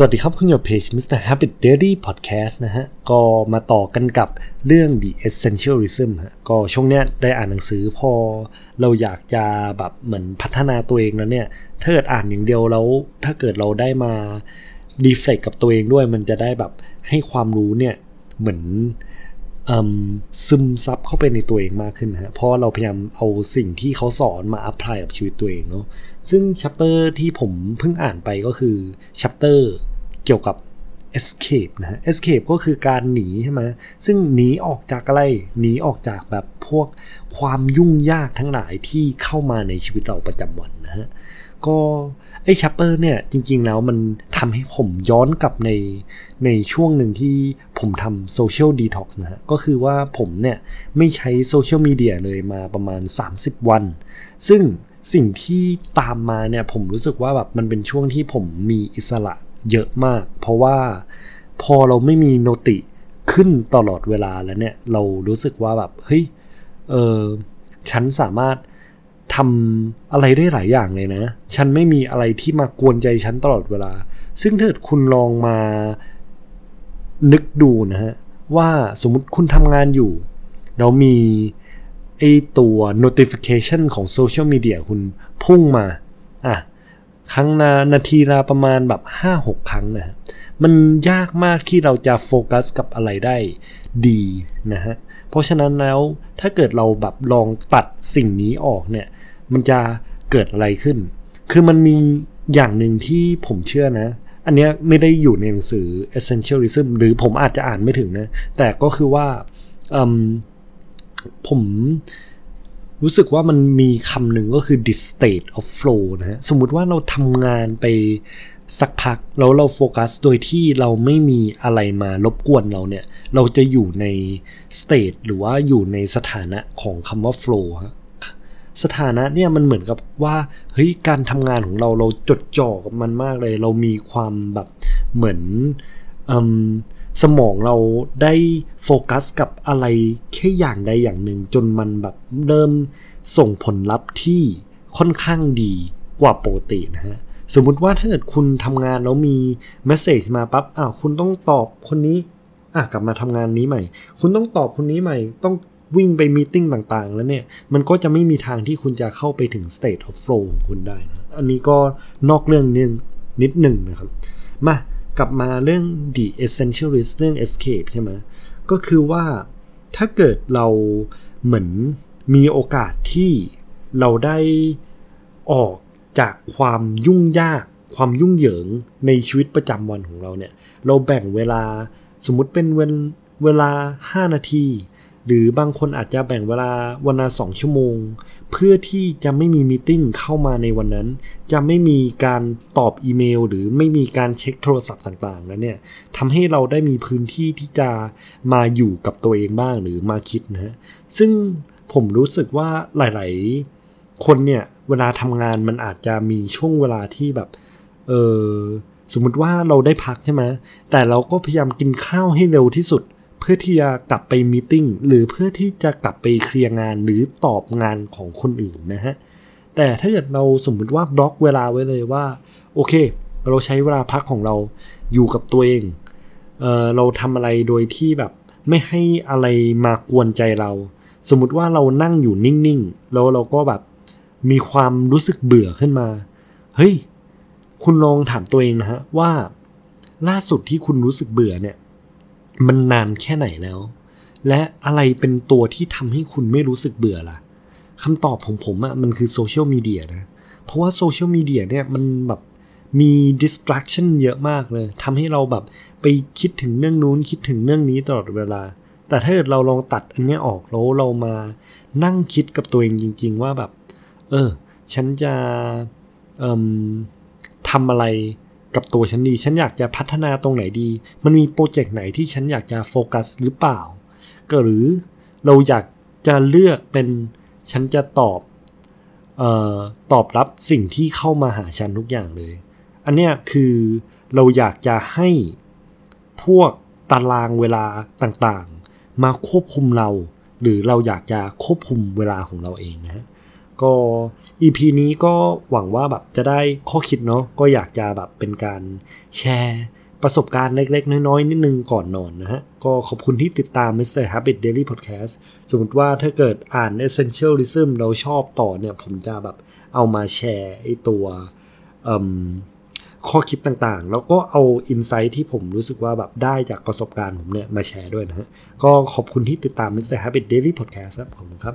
สวัสดีครับ คุณอยู่เพจ Mr. Habit Daily Podcast นะฮะ ก็มาต่อกันกับเรื่อง The Essentialism ฮะก็ช่วงเนี้ยได้อ่านหนังสือพอเราอยากจะแบบเหมือนพัฒนาตัวเองแล้วเนี่ย ถ้าเกิดอ่านอย่างเดียวแล้ว ถ้าเกิดเราได้มา reflect กับตัวเองด้วย มันจะได้แบบให้ความรู้เนี่ย เหมือนซึมซับเข้าไปในตัวเองมากขึ้นฮะ เพราะเราพยายามเอาสิ่งที่เขาสอนมา apply กับชีวิตตัวเองเนาะ ซึ่ง chapter ที่ผมเพิ่งอ่านไปก็คือ chapter เกี่ยวกับ escape นะฮะ escape ก็คือการหนีใช่ไหมซึ่งหนีออกจากอะไร หนีออกจากแบบพวกความยุ่งยากทั้งหลายที่เข้ามาในชีวิตเราประจำวันนะฮะ ก็ไอ้ chapter เนี่ยจริงๆแล้วมันทำให้ผมย้อนกลับในในช่วงหนึ่งที่ผมทำ social detox นะฮะ ก็คือว่าผมเนี่ยไม่ใช้โซเชียลมีเดียเลยมาประมาณ 30 วัน ซึ่งสิ่งที่ตามมาเนี่ยผมรู้สึกว่าแบบมันเป็นช่วงที่ผมมีอิสระ เยอะมาก เพราะว่าพอเราไม่มีโนติขึ้นตลอดเวลาแล้วเนี่ย เรารู้สึกว่าแบบเฮ้ยเออฉันสามารถทำอะไรได้หลายอย่างเลยนะ ฉันไม่มีอะไรที่มากวนใจฉันตลอดเวลา ซึ่งถ้าคุณลองมานึกดูนะฮะ ว่าสมมติคุณทำงานอยู่ เรามีไอตัว notification ของโซเชียลมีเดียคุณพุ่งมา อะ ครั้งนานาทีละประมาณแบบ5-6 ครั้งนะฮะมันยากมากที่เราจะโฟกัสกับอะไรได้ดีนะฮะ เพราะฉะนั้นแล้วถ้าเกิดเราแบบลองตัดสิ่งนี้ออกเนี่ย มันจะเกิดอะไรขึ้น คือมันมีอย่างหนึ่งที่ผมเชื่อนะ อันนี้ไม่ได้อยู่ในหนังสือ essentialism หรือผมอาจจะอ่านไม่ถึงนะ แต่ก็คือว่าผม รู้สึกว่ามันมีคำหนึ่งก็คือ this state of flow นะฮะ สมมุติว่าเราทำงานไปสักพักแล้วเราโฟกัสโดยที่เราไม่มีอะไรมารบกวนเราเนี่ย เราจะอยู่ใน state หรือว่าอยู่ในสถานะของคำว่า flow ฮะสถานะเนี่ยมันเหมือนกับว่าเฮ้ยการทำงานของเราเราจดจ่อกับมันมากเลย เรามีความแบบเหมือนอ สมองเราได้โฟกัสกับอะไรแค่อย่างใดอย่างหนึ่ง จนมันแบบเริ่มส่งผลลัพธ์ที่ค่อนข้างดีกว่าปกตินะฮะสมมุติว่าถ้าเกิดคุณทำงานแล้วมีเมสเซจมาปับ๊บอ้าวคุณต้องตอบคนนี้อะกลับมาทำงานนี้ใหม่ คุณต้องตอบคนนี้ใหม่ ต้องวิ่งไปมีติ้งต่างๆ แล้วเนี่ย มันก็จะไม่มีทางที่คุณจะเข้าไปถึง state of flow ของคุณได้นะอันนี้ก็นอกเรื่องนึงนิดหนึ่งนะครับ มา กลับมาเรื่อง the essentialist เรื่อง escape ใช่ไหมก็คือว่าถ้าเกิดเราเหมือนมีโอกาสที่เราได้ออกจากความยุ่งยาก ความยุ่งเหยิงในชีวิตประจำวันของเราเนี่ย เราแบ่งเวลาสมมติเป็นเวลา 5 นาที หรือบางคนอาจจะแบ่งเวลาวันละสองชั่วโมง เพื่อที่จะไม่มีมีติ้งเข้ามาในวันนั้น จะไม่มีการตอบอีเมล หรือไม่มีการเช็คโทรศัพท์ต่างๆแล้วเนี่ยทำให้เราได้มีพื้นที่ที่จะมาอยู่กับตัวเองบ้างหรือมาคิดนะฮะซึ่งผมรู้สึกว่าหลาย ๆ คนเนี่ยเวลาทำงานมันอาจจะมีช่วงเวลาที่แบบเออสมมติว่าเราได้พักใช่ไหมแต่เราก็พยายามกินข้าวให้เร็วที่สุด เพื่อที่จะกลับไปมีติ้งหรือเพื่อที่จะกลับไปเคลียร์งานหรือตอบงานของคนอื่นนะฮะแต่ถ้าเกิดเราสมมติว่าบล็อกเวลาไว้เลยว่า โอเค เราใช้เวลาพักของเราอยู่กับตัวเองเออเราทำอะไรโดยที่แบบไม่ให้อะไรมากวนใจเรา สมมติว่าเรานั่งอยู่นิ่งๆแล้วเราก็แบบมีความรู้สึกเบื่อขึ้นมา เฮ้ย คุณลองถามตัวเองนะฮะว่า ล่าสุดที่คุณรู้สึกเบื่อเนี่ย มันนานแค่ไหนแล้ว และอะไรเป็นตัวที่ทำให้คุณไม่รู้สึกเบื่อล่ะคำตอบของผมอะ่ะมันคือโซเชียลมีเดียนะ เพราะว่าโซเชียลมีเดียเนี่ยมันแบบมี distraction เยอะมากเลยทำให้เราแบบไปคิดถึงเรื่องนู้นคิดถึงเรื่องนี้ตลอดเวลา แต่ถ้าเกิดเราลองตัดอันนี้ออกแล้วเรามานั่งคิดกับตัวเองจริง ๆ ว่าแบบ เออ ฉันจะทำอะไร กับตัวฉันดี ฉันอยากจะพัฒนาตรงไหนดี มันมีโปรเจกต์ไหนที่ฉันอยากจะโฟกัสหรือเปล่า ก็หรือเราอยากจะเลือกเป็นฉันจะตอบออตอบรับสิ่งที่เข้ามาหาฉันทุกอย่างเลย อันเนี้ยคือเราอยากจะให้พวกตารางเวลาต่างๆ มาควบคุมเรา หรือเราอยากจะควบคุมเวลาของเราเองนะฮะ ก็ EP นี้ก็หวังว่าแบบจะได้ข้อคิดเนาะก็อยากจะแบบเป็นการแชร์ประสบการณ์เล็ก ๆ น้อยๆนิดนึงก่อนนอนนะฮะ ก็ขอบคุณที่ติดตาม Mr. Habit Daily Podcast สมมติว่าถ้าเกิดอ่าน Essentialism เราชอบต่อเนี่ย ผมจะแบบเอามาแชร์ไอตัวข้อคิดต่างๆ แล้วก็เอาอินไซต์ที่ผมรู้สึกว่าแบบได้จากประสบการณ์ผมเนี่ย มาแชร์ด้วยนะฮะ ก็ขอบคุณที่ติดตาม Mr. Habit Daily Podcast ครับผมครับ